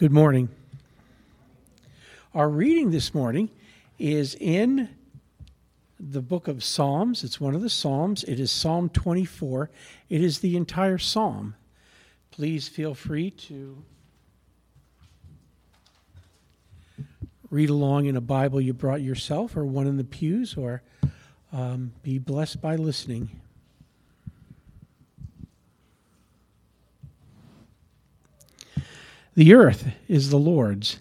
Good morning. Our reading this morning is in the book of Psalms. It's one of the Psalms. It is Psalm 24. It is the entire Psalm. Please feel free to read along in a Bible you brought yourself or one in the pews or um, be blessed by listening. The earth is the Lord's,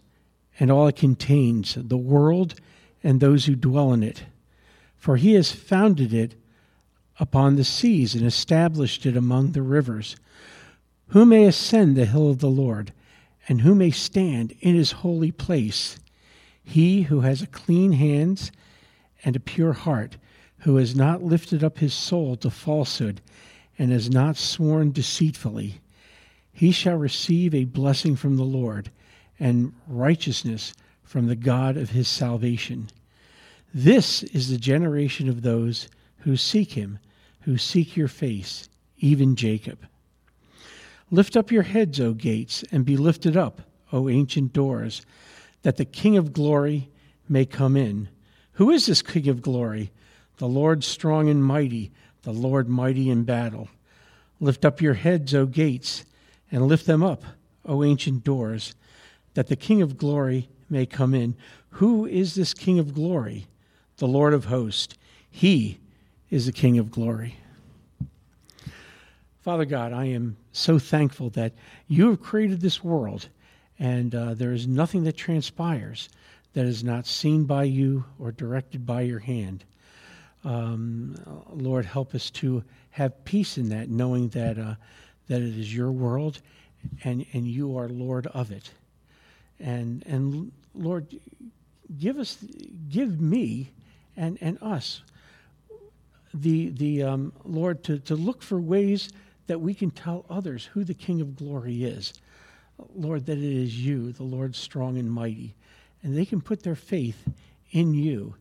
and all it contains, the world and those who dwell in it. For he has founded it upon the seas and established it among the rivers. Who may ascend the hill of the Lord, and who may stand in his holy place? He who has clean hands and a pure heart, who has not lifted up his soul to falsehood, and has not sworn deceitfully he shall receive a blessing from the Lord and righteousness from the God of his salvation. This is the generation of those who seek him, who seek your face, even Jacob. Lift up your heads, O gates, and be lifted up, O ancient doors, that the King of glory may come in. Who is this King of glory? The Lord strong and mighty, the Lord mighty in battle. Lift up your heads, O gates, and lift them up, O ancient doors, that the King of glory may come in. Who is this King of glory? The Lord of hosts. He is the King of glory. Father God, I am so thankful that you have created this world, and uh, there is nothing that transpires that is not seen by you or directed by your hand. Um, Lord, help us to have peace in that, knowing that uh, that it is your world and, and you are Lord of it. And, and Lord, give us, give me and, and us the, the um, Lord to, to look for ways that we can tell others who the King of glory is. Lord, that it is you, the Lord strong and mighty. And they can put their faith in you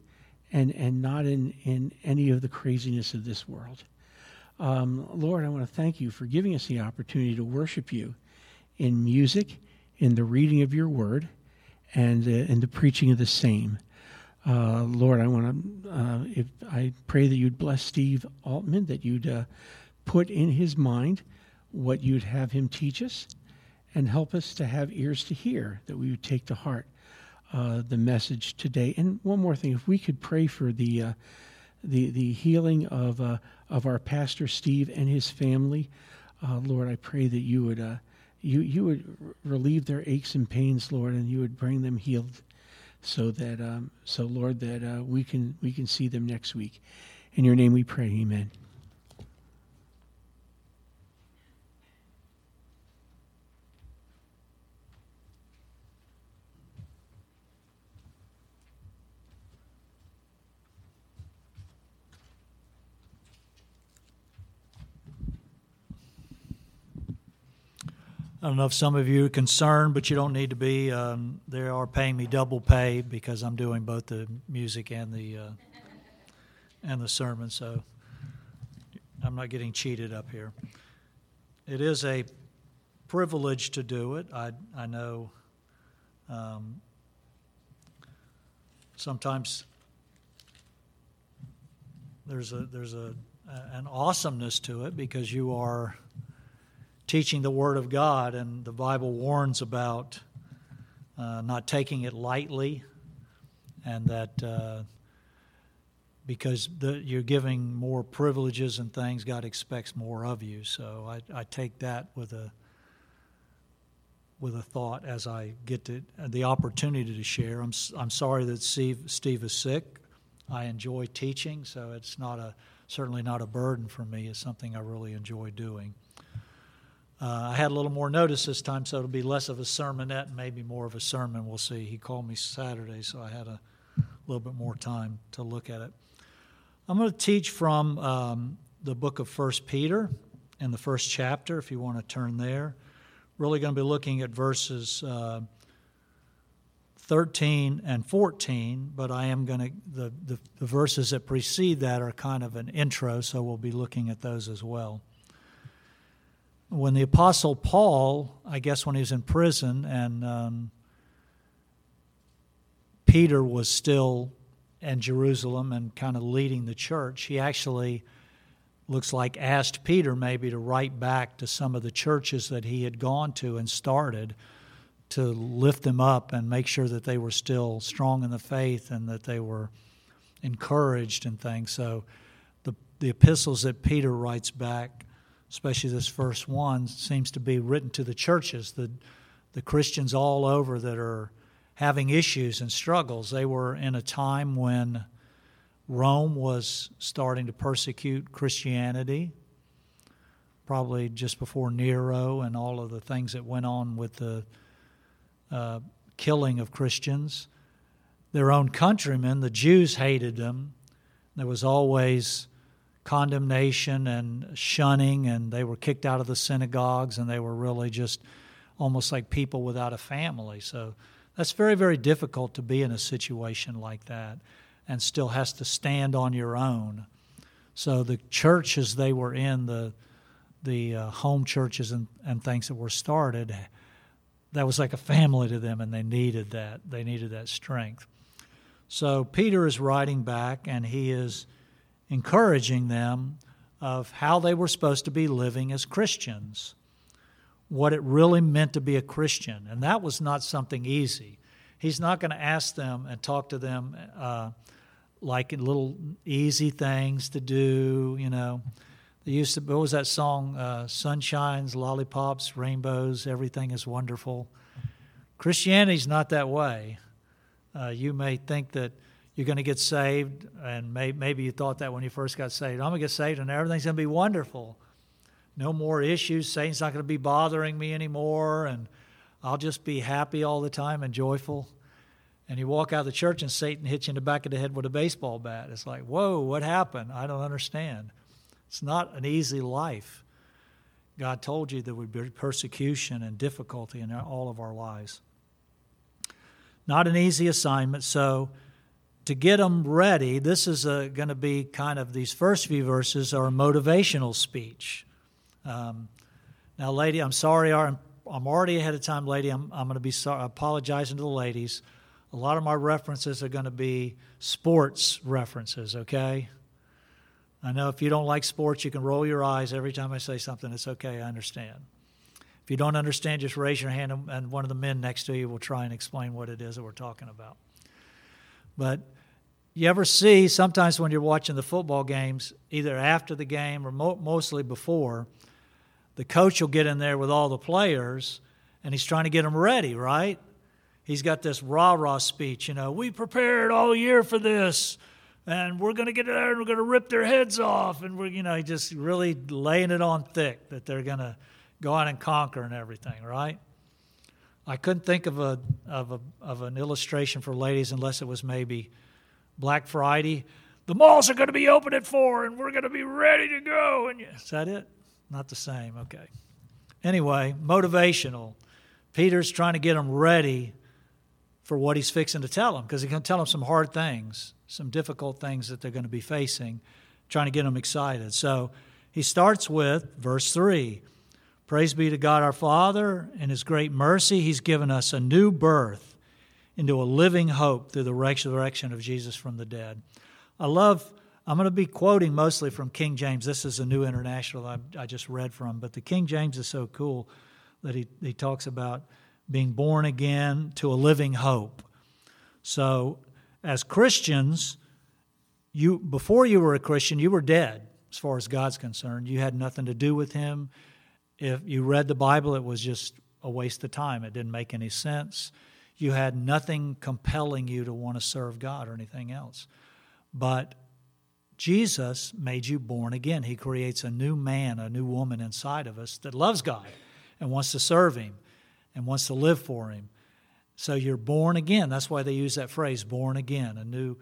and, and not in, in any of the craziness of this world. Um, Lord, I want to thank you for giving us the opportunity to worship you in music, in the reading of your word, and uh, in the preaching of the same. Uh, Lord, I want to. Uh, if I pray that you'd bless Steve Altman, that you'd uh, put in his mind what you'd have him teach us, and help us to have ears to hear, that we would take to heart uh, the message today. And one more thing, if we could pray for the uh, the the healing of uh, of our pastor Steve and his family. Uh, Lord, I pray that you would uh, you you would relieve their aches and pains, Lord, and you would bring them healed, so that um, so Lord that uh, we can we can see them next week. In your name we pray, Amen. I don't know if some of you are concerned, but you don't need to be. Um, they are paying me double pay because I'm doing both the music and the uh, and the sermon, so I'm not getting cheated up here. It is a privilege to do it. I I know. Um, sometimes there's a there's a an awesomeness to it because you are teaching the Word of God, and the Bible warns about uh, not taking it lightly, and that uh, because the, you're giving more privileges and things, God expects more of you. So I, I take that with a with a thought as I get to the opportunity to share. I'm I'm sorry that Steve Steve is sick. I enjoy teaching, so it's not a certainly not a burden for me. It's something I really enjoy doing. Uh, I had a little more notice this time, so it'll be less of a sermonette and maybe more of a sermon. We'll see. He called me Saturday, so I had a little bit more time to look at it. I'm going to teach from um, the book of First Peter in the first chapter, if you want to turn there. Really going to be looking at verses uh, 13 and 14, but I am going to, the, the, the verses that precede that are kind of an intro, so we'll be looking at those as well. When the Apostle Paul, I guess when he was in prison and um, Peter was still in Jerusalem and kind of leading the church, he actually looks like asked Peter maybe to write back to some of the churches that he had gone to and started to lift them up and make sure that they were still strong in the faith and that they were encouraged and things. So the the epistles that Peter writes back, especially this first one, seems to be written to the churches, the the Christians all over that are having issues and struggles. They were in a time when Rome was starting to persecute Christianity, probably just before Nero and all of the things that went on with the uh, killing of Christians. Their own countrymen, the Jews, hated them. There was always condemnation and shunning, and they were kicked out of the synagogues, and they were really just almost like people without a family. So that's very, very difficult to be in a situation like that and still has to stand on your own. So the churches they were in, the the uh, home churches and, and things that were started, that was like a family to them, and they needed that. They needed that strength. So Peter is writing back, and he is encouraging them of how they were supposed to be living as Christians, what it really meant to be a Christian, and that was not something easy. He's not going to ask them and talk to them. Uh, like little easy things to do. You know, they used to. What was that song? Uh, Sunshines, lollipops, rainbows, everything is wonderful. Christianity's not that way. Uh, you may think that you're going to get saved, and may, maybe you thought that when you first got saved. I'm going to get saved, and everything's going to be wonderful. No more issues. Satan's not going to be bothering me anymore, and I'll just be happy all the time and joyful and you walk out of the church and Satan hits you in the back of the head with a baseball bat. It's like, whoa, what happened? I don't understand. It's not an easy life. God told you there would be persecution and difficulty in all of our lives. Not an easy assignment. So, to get them ready, this is going to be kind of these first few verses are a motivational speech. Um, now, lady, I'm sorry, I'm, I'm already ahead of time, lady. I'm, I'm going to be sorry, apologizing to the ladies a lot of my references are going to be sports references, okay? I know if you don't like sports, you can roll your eyes every time I say something. It's okay, I understand. If you don't understand, just raise your hand, and one of the men next to you will try and explain what it is that we're talking about. But you ever see sometimes when you're watching the football games, either after the game or mo- mostly before, the coach will get in there with all the players and he's trying to get them ready, right? he's got this rah rah speech, you know, we prepared all year for this, and we're going to get there and we're going to rip their heads off. And we're, you know, just really laying it on thick that they're going to go out and conquer and everything, right? I couldn't think of a, of a of an illustration for ladies unless it was maybe Black Friday. The malls are going to be open at four, and we're going to be ready to go. And is that it? Not the same. Okay. Anyway, motivational. Peter's trying to get them ready for what he's fixing to tell them because he's going to tell them some hard things, some difficult things that they're going to be facing, trying to get them excited. So he starts with verse 3 Praise be to God our Father. In his great mercy, he's given us a new birth into a living hope through the resurrection of Jesus from the dead. I love, I'm going to be quoting mostly from King James. This is a new international I, I just read from, but the King James is so cool that he, he talks about being born again to a living hope. So, as Christians, you before you were a Christian, you were dead as far as God's concerned. You had nothing to do with Him. If you read the Bible, it was just a waste of time. It didn't make any sense. You had nothing compelling you to want to serve God or anything else. But Jesus made you born again. He creates a new man, a new woman inside of us that loves God and wants to serve Him and wants to live for Him. So you're born again. That's why they use that phrase, born again. A new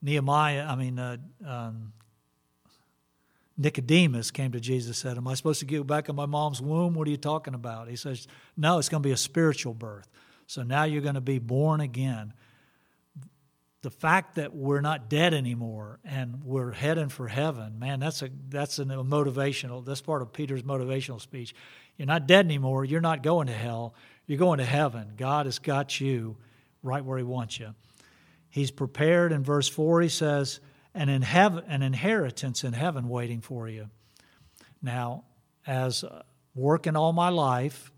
Nehemiah, I mean, uh, um, Nicodemus came to Jesus and said, Am I supposed to get back in my mom's womb? What are you talking about? He says, No, it's going to be a spiritual birth. So now you're going to be born again. The fact that we're not dead anymore and we're heading for heaven, man, that's a that's a motivational. That's part of Peter's motivational speech. You're not dead anymore. You're not going to hell. You're going to heaven. God has got you right where He wants you. He's prepared. In verse four, He says, "And in heaven, an inheritance in heaven waiting for you." Now, as uh, working all my life,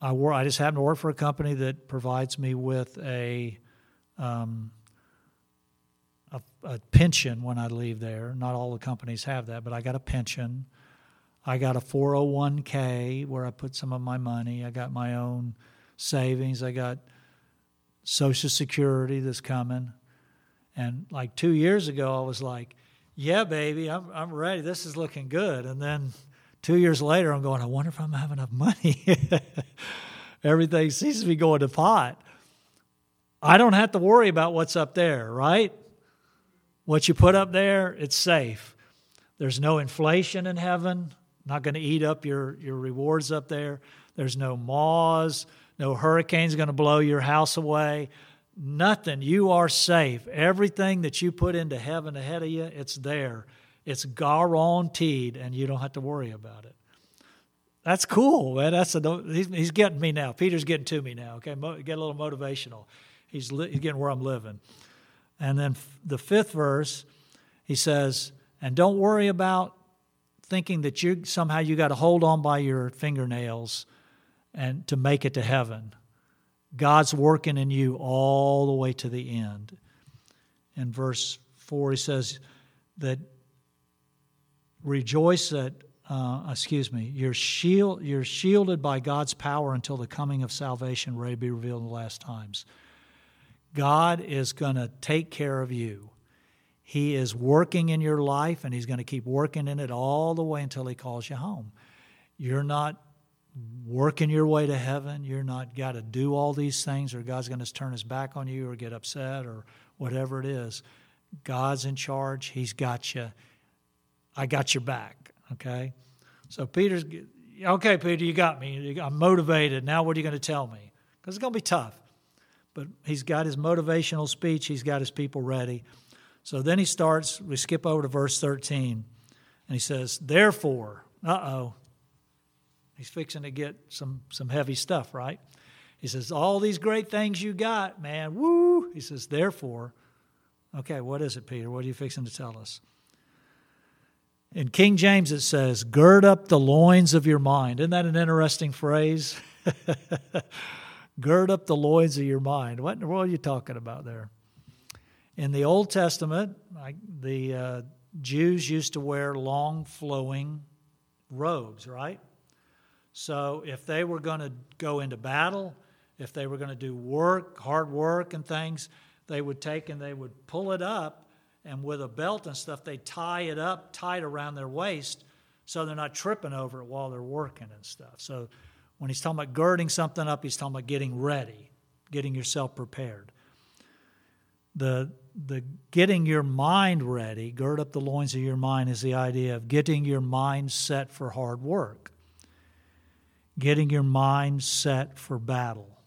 I work. I just happen to work for a company that provides me with a um, a, a, pension when I leave there. Not all the companies have that, but I got a pension. I got a 401k where I put some of my money. I got my own savings. I got Social Security that's coming. And like two years ago, I was like, yeah, baby, I'm, I'm ready. This is looking good. And then two years later, I'm going, I wonder if I'm have enough money. Everything seems to be going to pot. I don't have to worry about what's up there, right? What you put up there, it's safe. There's no inflation in heaven, not going to eat up your, your rewards up there. There's no moths, no hurricanes going to blow your house away. Nothing. You are safe. Everything that you put into heaven ahead of you, it's there. It's guaranteed, and you don't have to worry about it. That's cool, man. That's a, he's, he's getting me now. Peter's getting to me now. Okay, Mo, get a little motivational. He's, li- he's getting where I'm living. And then f- the fifth verse, he says, and don't worry about thinking that you somehow you got to hold on by your fingernails and to make it to heaven. God's working in you all the way to the end. In verse 4, he says that rejoice that, uh, excuse me, you're, shield, you're shielded by God's power until the coming of salvation ready to be revealed in the last times. God is going to take care of you. He is working in your life and He's going to keep working in it all the way until He calls you home. You're not working your way to heaven. You're not got to do all these things or God's going to turn His back on you or get upset or whatever it is. God's in charge. He's got you. I got your back. Okay? So Peter's, okay, Peter, you got me. I'm motivated. Now what are you going to tell me? Because it's going to be tough but he's got his motivational speech, he's got his people ready. So then he starts, we skip over to verse 13, and he says, Therefore, uh oh, he's fixing to get some, some heavy stuff, right? He says, All these great things you got, man, woo! He says, Therefore, okay, what is it, Peter? What are you fixing to tell us? In King James, it says, Gird up the loins of your mind. Isn't that an interesting phrase? Gird up the loins of your mind. What in the world are you talking about there? In the Old Testament, the uh, Jews used to wear long flowing robes, right? So if they were going to go into battle, if they were going to do work, hard work and things, they would take and they would pull it up, and with a belt and stuff, they tie it up tight around their waist so they're not tripping over it while they're working and stuff. So when he's talking about girding something up, he's talking about getting ready, getting yourself prepared. The, the getting your mind ready, gird up the loins of your mind, is the idea of getting your mind set for hard work, getting your mind set for battle.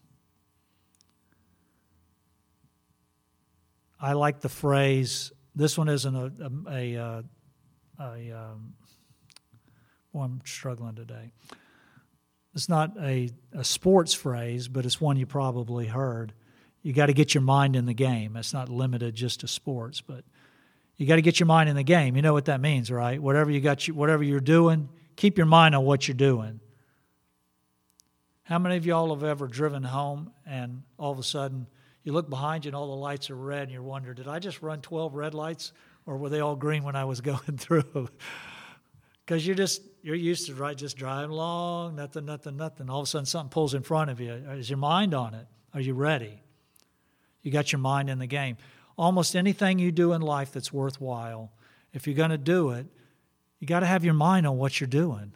I like the phrase, this one isn't a, a, a, a um, well, I'm struggling today. It's not a, a sports phrase, but it's one you probably heard. You got to get your mind in the game. It's not limited just to sports, but you got to get your mind in the game. You know what that means, right? Whatever you got, you, whatever you're doing, keep your mind on what you're doing. How many of y'all have ever driven home and all of a sudden you look behind you and all the lights are red and you're wondering, did I just run 12 red lights or were they all green when I was going through? Because you're just you're used to right just driving along, nothing, nothing, nothing. All of a sudden, something pulls in front of you. Is your mind on it? Are you ready? You got your mind in the game. Almost anything you do in life that's worthwhile, if you're going to do it, you got to have your mind on what you're doing.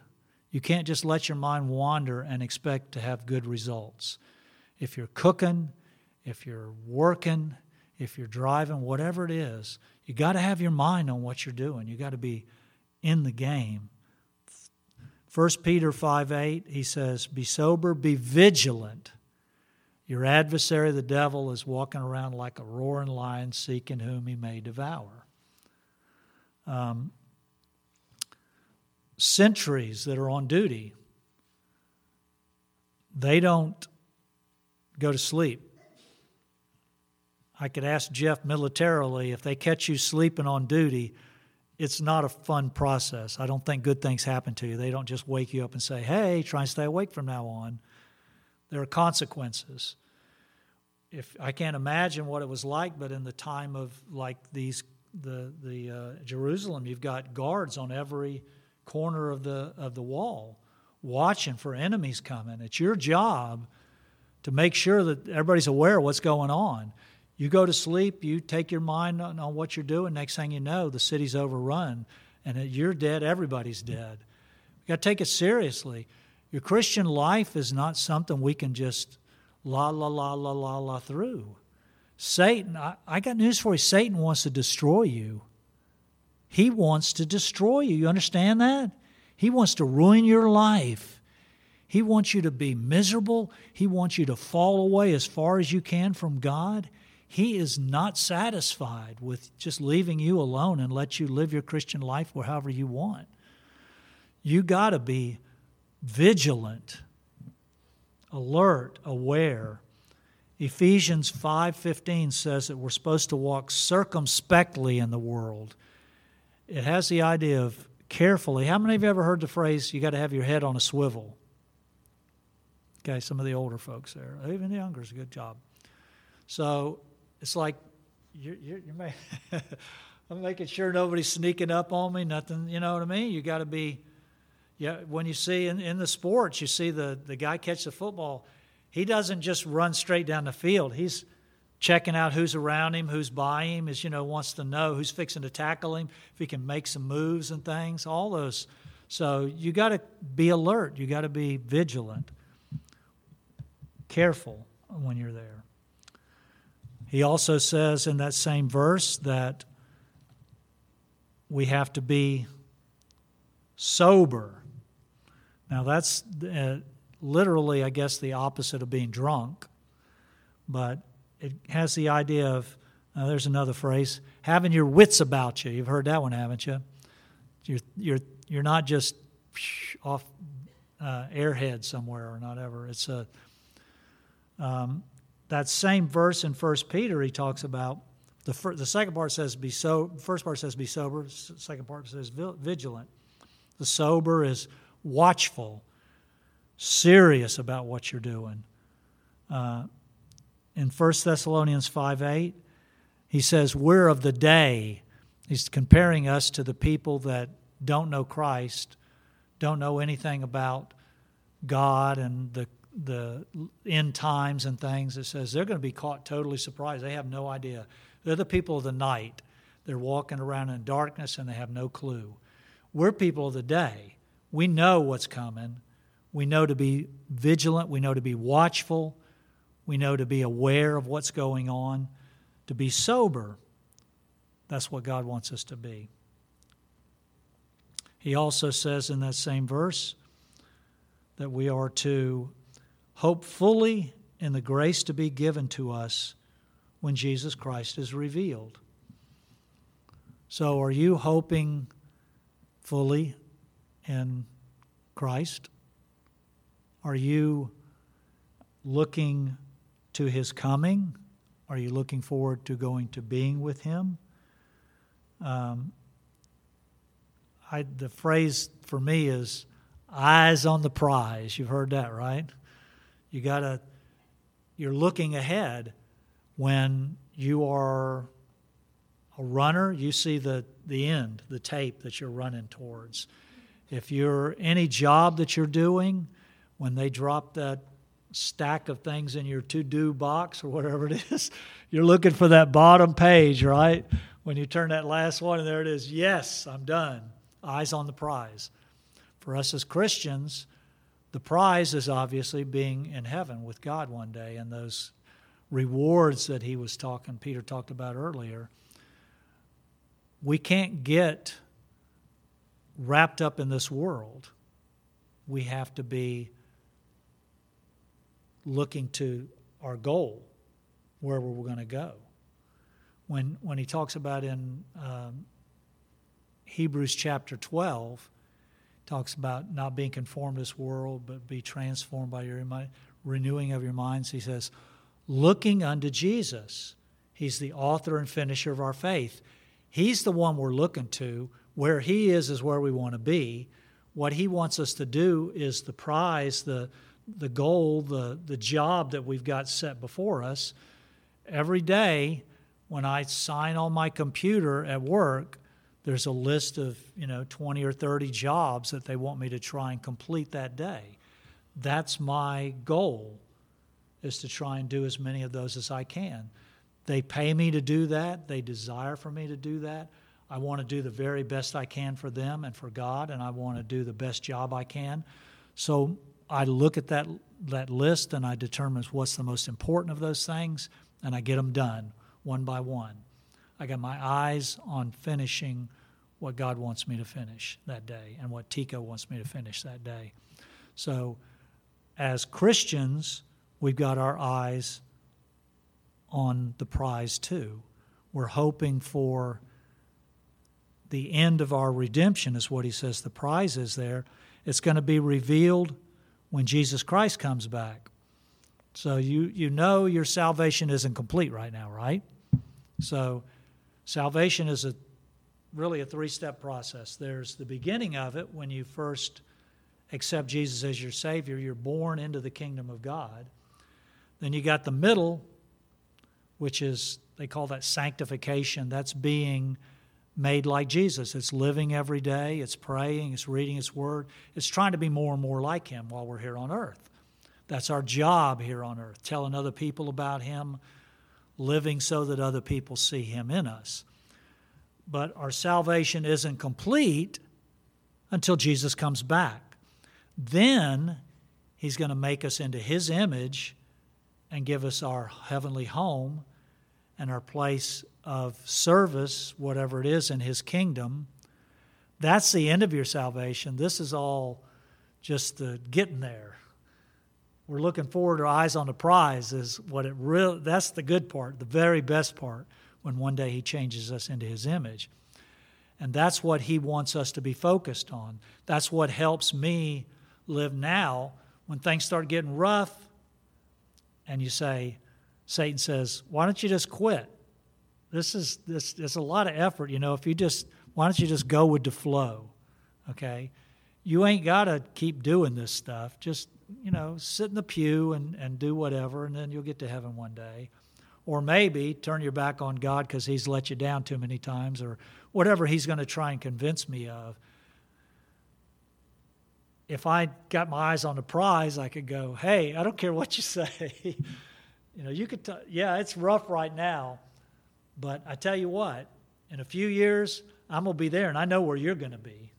You can't just let your mind wander and expect to have good results. If you're cooking, if you're working, if you're driving, whatever it is, you got to have your mind on what you're doing. You got to be in the game 1 Peter 5 8, he says, Be sober, be vigilant. Your adversary, the devil, is walking around like a roaring lion seeking whom he may devour. Um, sentries that are on duty, they don't go to sleep. I could ask Jeff militarily if they catch you sleeping on duty, it's not a fun process. I don't think good things happen to you. They don't just wake you up and say, hey, try and stay awake from now on. There are consequences. If I can't imagine what it was like, but in the time of like these the the uh, Jerusalem, you've got guards on every corner of the of the wall, watching for enemies coming. It's your job to make sure that everybody's aware of what's going on. You go to sleep, you take your mind on, on what you're doing. Next thing you know, the city's overrun, and you're dead. Everybody's dead. You got to take it seriously. Your Christian life is not something we can just la la la la la la through. Satan, I, I got news for you. Satan wants to destroy you. He wants to destroy you. You understand that? He wants to ruin your life. He wants you to be miserable. He wants you to fall away as far as you can from God. He is not satisfied with just leaving you alone and let you live your Christian life however you want. You got to be vigilant, alert, aware. Ephesians 5:15 says that we're supposed to walk circumspectly in the world. It has the idea of carefully. How many of you ever heard the phrase you got to have your head on a swivel? Okay, some of the older folks there. Even the younger is a good job. So it's like you're, you're, you're I'm making sure nobody's sneaking up on me. Nothing, you know what I mean? You got to be. Yeah, when you see in, in the sports, you see the, the guy catch the football. He doesn't just run straight down the field. He's checking out who's around him, who's by him, is you know wants to know who's fixing to tackle him, if he can make some moves and things. All those. So you got to be alert. You got to be vigilant, careful when you're there. He also says in that same verse that we have to be sober. Now, that's uh, literally, I guess, the opposite of being drunk, but it has the idea of uh, there's another phrase having your wits about you. You've heard that one, haven't you? You're, you're, you're not just off uh, airhead somewhere or whatever. It's a. Um, that same verse in First Peter, he talks about the, fir- the second part says be so. First part says be sober. Second part says vigilant. The sober is watchful, serious about what you're doing. Uh, in 1 Thessalonians 5 8, he says, We're of the day. He's comparing us to the people that don't know Christ, don't know anything about God and the the end times and things, it says they're going to be caught totally surprised. They have no idea. They're the people of the night. They're walking around in darkness and they have no clue. We're people of the day. We know what's coming. We know to be vigilant. We know to be watchful. We know to be aware of what's going on, to be sober. That's what God wants us to be. He also says in that same verse that we are to hope fully in the grace to be given to us when Jesus Christ is revealed. So, are you hoping fully in Christ? Are you looking to his coming? Are you looking forward to going to being with him? Um, I, the phrase for me is eyes on the prize. You've heard that, right? You got to, you're looking ahead when you are a runner, you see the, the end, the tape that you're running towards. If you're any job that you're doing, when they drop that stack of things in your to do box or whatever it is, you're looking for that bottom page, right? When you turn that last one, and there it is. Yes, I'm done. Eyes on the prize. For us as Christians, the prize is obviously being in heaven with God one day and those rewards that he was talking, Peter talked about earlier. We can't get wrapped up in this world. We have to be looking to our goal, where we're going to go. When, when he talks about in um, Hebrews chapter 12, talks about not being conformed to this world, but be transformed by your renewing of your minds. He says, looking unto Jesus. He's the author and finisher of our faith. He's the one we're looking to. Where He is is where we want to be. What He wants us to do is the prize, the, the goal, the, the job that we've got set before us. Every day, when I sign on my computer at work, there's a list of you know 20 or 30 jobs that they want me to try and complete that day. That's my goal is to try and do as many of those as i can. They pay me to do that. They desire for me to do that. I want to do the very best i can for them and for god and i want to do the best job i can. So i look at that that list and i determine what's the most important of those things and i get them done one by one I got my eyes on finishing what God wants me to finish that day and what Tico wants me to finish that day. So, as Christians, we've got our eyes on the prize too. We're hoping for the end of our redemption, is what he says the prize is there. It's going to be revealed when Jesus Christ comes back. So, you, you know your salvation isn't complete right now, right? So, salvation is a really a three step process. There's the beginning of it when you first accept Jesus as your Savior, you're born into the kingdom of God. Then you got the middle, which is, they call that sanctification. That's being made like Jesus. It's living every day, it's praying, it's reading His Word, it's trying to be more and more like Him while we're here on earth. That's our job here on earth, telling other people about Him, living so that other people see Him in us but our salvation isn't complete until Jesus comes back. Then he's going to make us into his image and give us our heavenly home and our place of service, whatever it is, in his kingdom. That's the end of your salvation. This is all just the getting there. We're looking forward, our eyes on the prize is what it really, that's the good part, the very best part when one day He changes us into His image. And that's what He wants us to be focused on. That's what helps me live now when things start getting rough and you say, Satan says, why don't you just quit? This is this is a lot of effort, you know, if you just why don't you just go with the flow? Okay? You ain't gotta keep doing this stuff. Just, you know, sit in the pew and, and do whatever, and then you'll get to heaven one day. Or maybe turn your back on God because He's let you down too many times, or whatever He's going to try and convince me of. If I got my eyes on the prize, I could go, hey, I don't care what you say. you know, you could, t- yeah, it's rough right now, but I tell you what, in a few years, I'm going to be there and I know where you're going to be.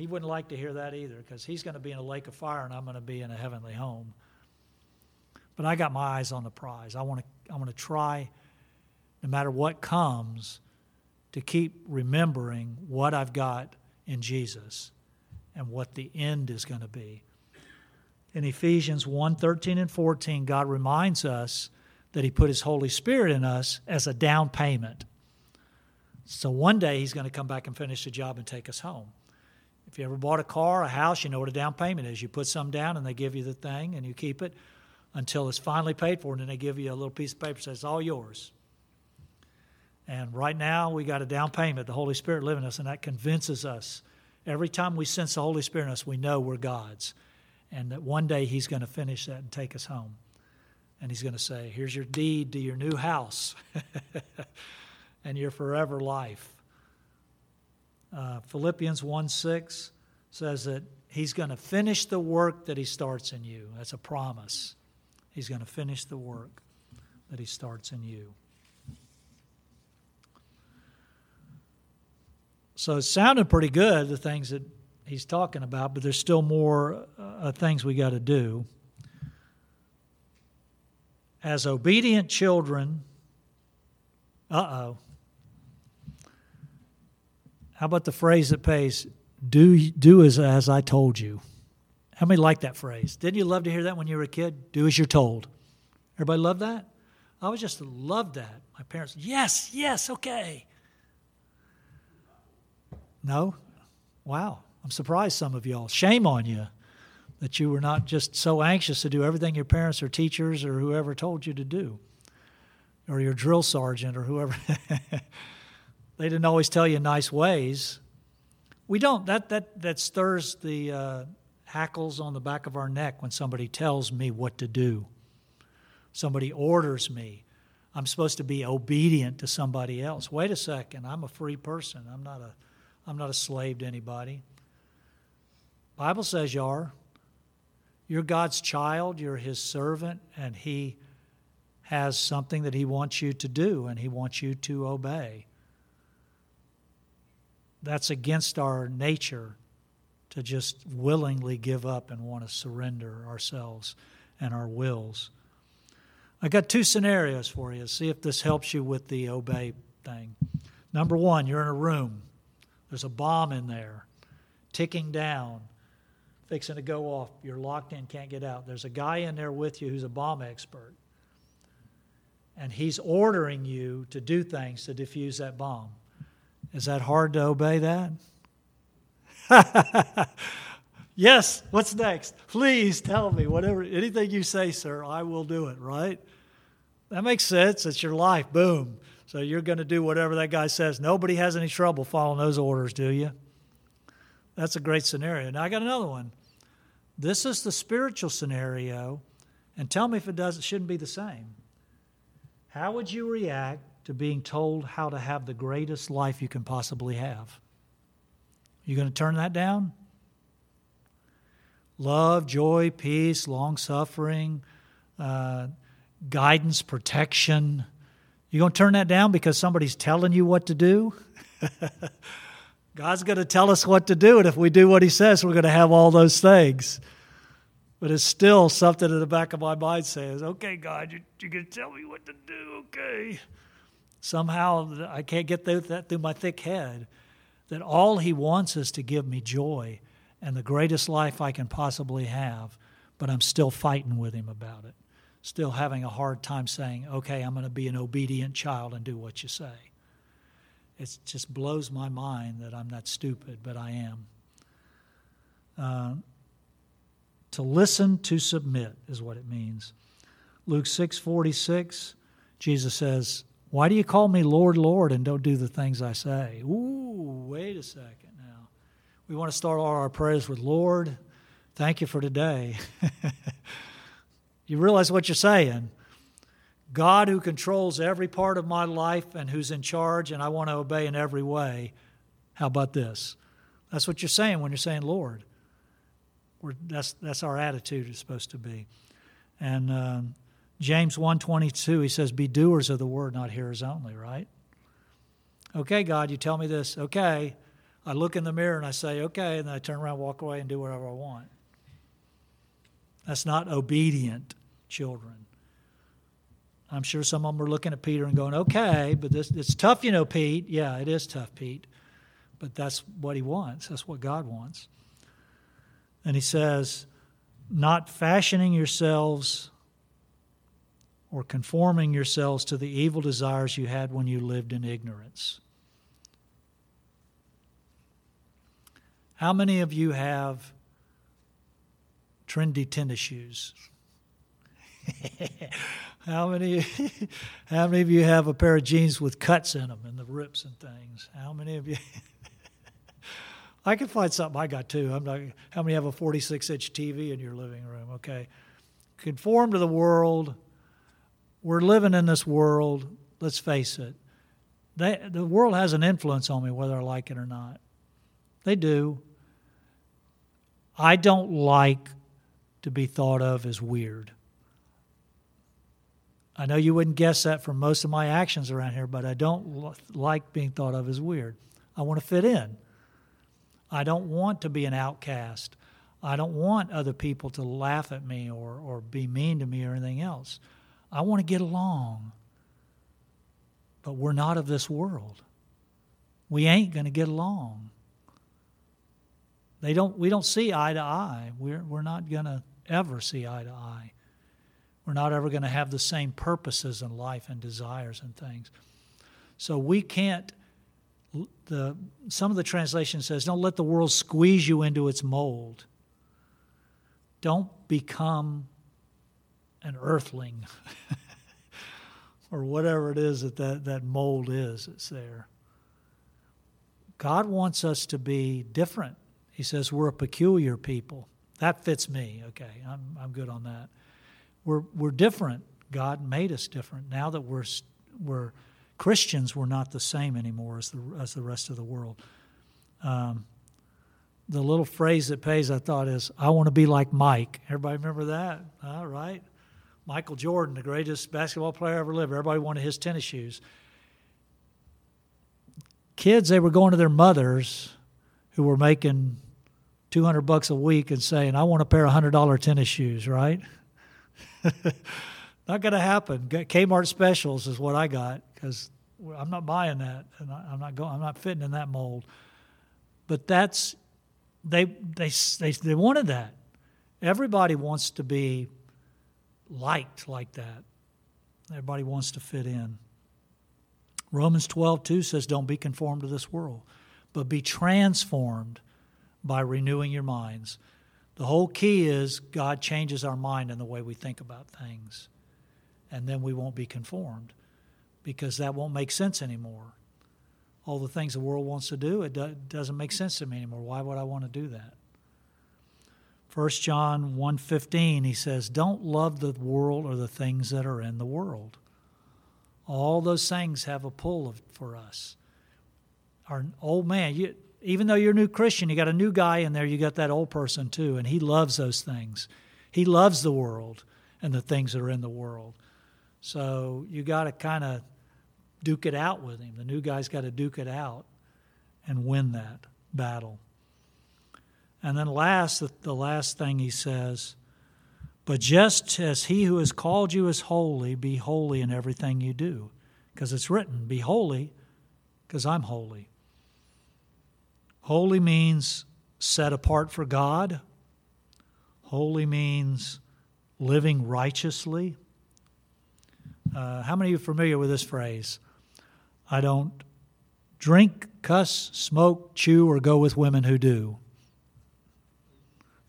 He wouldn't like to hear that either because he's going to be in a lake of fire and I'm going to be in a heavenly home. But I got my eyes on the prize. I want to I want to try no matter what comes to keep remembering what I've got in Jesus and what the end is going to be. In Ephesians 1 13 and 14, God reminds us that He put His Holy Spirit in us as a down payment. So one day He's going to come back and finish the job and take us home. If you ever bought a car, a house, you know what a down payment is. You put some down and they give you the thing and you keep it until it's finally paid for, and then they give you a little piece of paper that says, all yours. And right now, we got a down payment, the Holy Spirit living in us, and that convinces us. Every time we sense the Holy Spirit in us, we know we're God's. And that one day He's going to finish that and take us home. And He's going to say, Here's your deed to your new house and your forever life. Uh, Philippians 1 6 says that He's going to finish the work that He starts in you. That's a promise. He's going to finish the work that He starts in you. So it sounded pretty good, the things that he's talking about, but there's still more uh, things we got to do. As obedient children, uh oh. How about the phrase that pays, do, do as, as I told you? How many like that phrase? Didn't you love to hear that when you were a kid? Do as you're told. Everybody love that? I was just loved that. My parents, yes, yes, okay. No? Wow. I'm surprised some of y'all. Shame on you that you were not just so anxious to do everything your parents or teachers or whoever told you to do, or your drill sergeant or whoever. they didn't always tell you nice ways. We don't. That that that stirs the uh, hackles on the back of our neck when somebody tells me what to do. Somebody orders me. I'm supposed to be obedient to somebody else. Wait a second. I'm a free person. I'm not a I'm not a slave to anybody. Bible says you are. You're God's child, you're his servant, and he has something that he wants you to do and he wants you to obey. That's against our nature to just willingly give up and want to surrender ourselves and our wills. I got two scenarios for you. See if this helps you with the obey thing. Number one, you're in a room. There's a bomb in there, ticking down, fixing to go off. You're locked in, can't get out. There's a guy in there with you who's a bomb expert. And he's ordering you to do things to defuse that bomb. Is that hard to obey that? yes, what's next? Please tell me whatever anything you say, sir, I will do it, right? That makes sense. It's your life. Boom. So you're going to do whatever that guy says. Nobody has any trouble following those orders, do you? That's a great scenario. Now I got another one. This is the spiritual scenario, and tell me if it does it shouldn't be the same. How would you react to being told how to have the greatest life you can possibly have? You going to turn that down? Love, joy, peace, long suffering, uh, guidance, protection. You going to turn that down because somebody's telling you what to do? God's going to tell us what to do, and if we do what He says, we're going to have all those things. But it's still something in the back of my mind says, okay, God, you're, you're going to tell me what to do, okay. Somehow I can't get that through my thick head that all He wants is to give me joy and the greatest life I can possibly have, but I'm still fighting with Him about it. Still having a hard time saying, okay, I'm going to be an obedient child and do what you say. It just blows my mind that I'm not stupid, but I am. Uh, to listen to submit is what it means. Luke 6:46, Jesus says, "Why do you call me Lord, Lord and don't do the things I say?" Ooh, wait a second now. We want to start all our prayers with Lord, thank you for today. you realize what you're saying? God who controls every part of my life and who's in charge, and I want to obey in every way. How about this? That's what you're saying when you're saying Lord. We're, that's, that's our attitude is supposed to be. And um, James 1.22, he says, be doers of the word, not hearers only, right? Okay, God, you tell me this. Okay. I look in the mirror and I say, okay, and then I turn around, walk away, and do whatever I want. That's not obedient children. I'm sure some of them are looking at Peter and going, okay, but this it's tough, you know, Pete. Yeah, it is tough, Pete. But that's what he wants. That's what God wants. And he says, not fashioning yourselves or conforming yourselves to the evil desires you had when you lived in ignorance. How many of you have trendy tennis shoes? How many, how many of you have a pair of jeans with cuts in them and the rips and things? How many of you? I can find something I got too. I'm not. How many have a 46 inch TV in your living room? Okay, conform to the world. We're living in this world. Let's face it. They, the world has an influence on me, whether I like it or not. They do. I don't like to be thought of as weird. I know you wouldn't guess that from most of my actions around here, but I don't like being thought of as weird. I want to fit in. I don't want to be an outcast. I don't want other people to laugh at me or, or be mean to me or anything else. I want to get along. But we're not of this world. We ain't going to get along. They don't, we don't see eye to eye. We're, we're not going to ever see eye to eye. We're not ever going to have the same purposes in life and desires and things. So we can't. The some of the translation says, "Don't let the world squeeze you into its mold." Don't become an earthling or whatever it is that, that that mold is that's there. God wants us to be different. He says we're a peculiar people. That fits me. Okay, I'm, I'm good on that. We're, we're different. God made us different. Now that we're, we're Christians, we're not the same anymore as the, as the rest of the world. Um, the little phrase that pays, I thought, is, I want to be like Mike. Everybody remember that? All right. Michael Jordan, the greatest basketball player ever lived. Everybody wanted his tennis shoes. Kids, they were going to their mothers who were making 200 bucks a week and saying, I want a pair of $100 tennis shoes, right? not going to happen. Kmart specials is what I got because I'm not buying that, and I'm not going. I'm not fitting in that mold. But that's they they they they wanted that. Everybody wants to be liked like that. Everybody wants to fit in. Romans 12, 2 says, Don't be conformed to this world, but be transformed by renewing your minds. The whole key is God changes our mind in the way we think about things. And then we won't be conformed because that won't make sense anymore. All the things the world wants to do, it doesn't make sense to me anymore. Why would I want to do that? 1 John 1:15 he says, "Don't love the world or the things that are in the world." All those things have a pull of, for us. Our old man, you, even though you're a new Christian, you got a new guy in there, you got that old person too, and he loves those things. He loves the world and the things that are in the world. So you got to kind of duke it out with him. The new guy's got to duke it out and win that battle. And then last, the last thing he says, but just as he who has called you is holy, be holy in everything you do. Because it's written, be holy, because I'm holy. Holy means set apart for God. Holy means living righteously. Uh, how many of you are familiar with this phrase? I don't drink, cuss, smoke, chew, or go with women who do.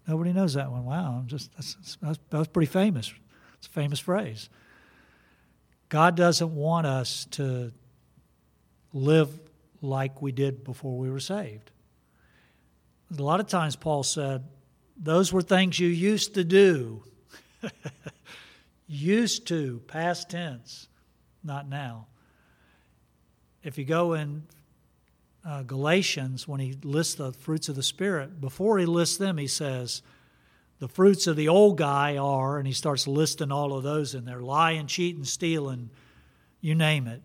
Nobody knows that one. Wow, I'm just that's, that's, that's pretty famous. It's a famous phrase. God doesn't want us to live like we did before we were saved. A lot of times, Paul said, those were things you used to do. used to, past tense, not now. If you go in uh, Galatians, when he lists the fruits of the Spirit, before he lists them, he says, the fruits of the old guy are, and he starts listing all of those in there lying, cheating, stealing, you name it.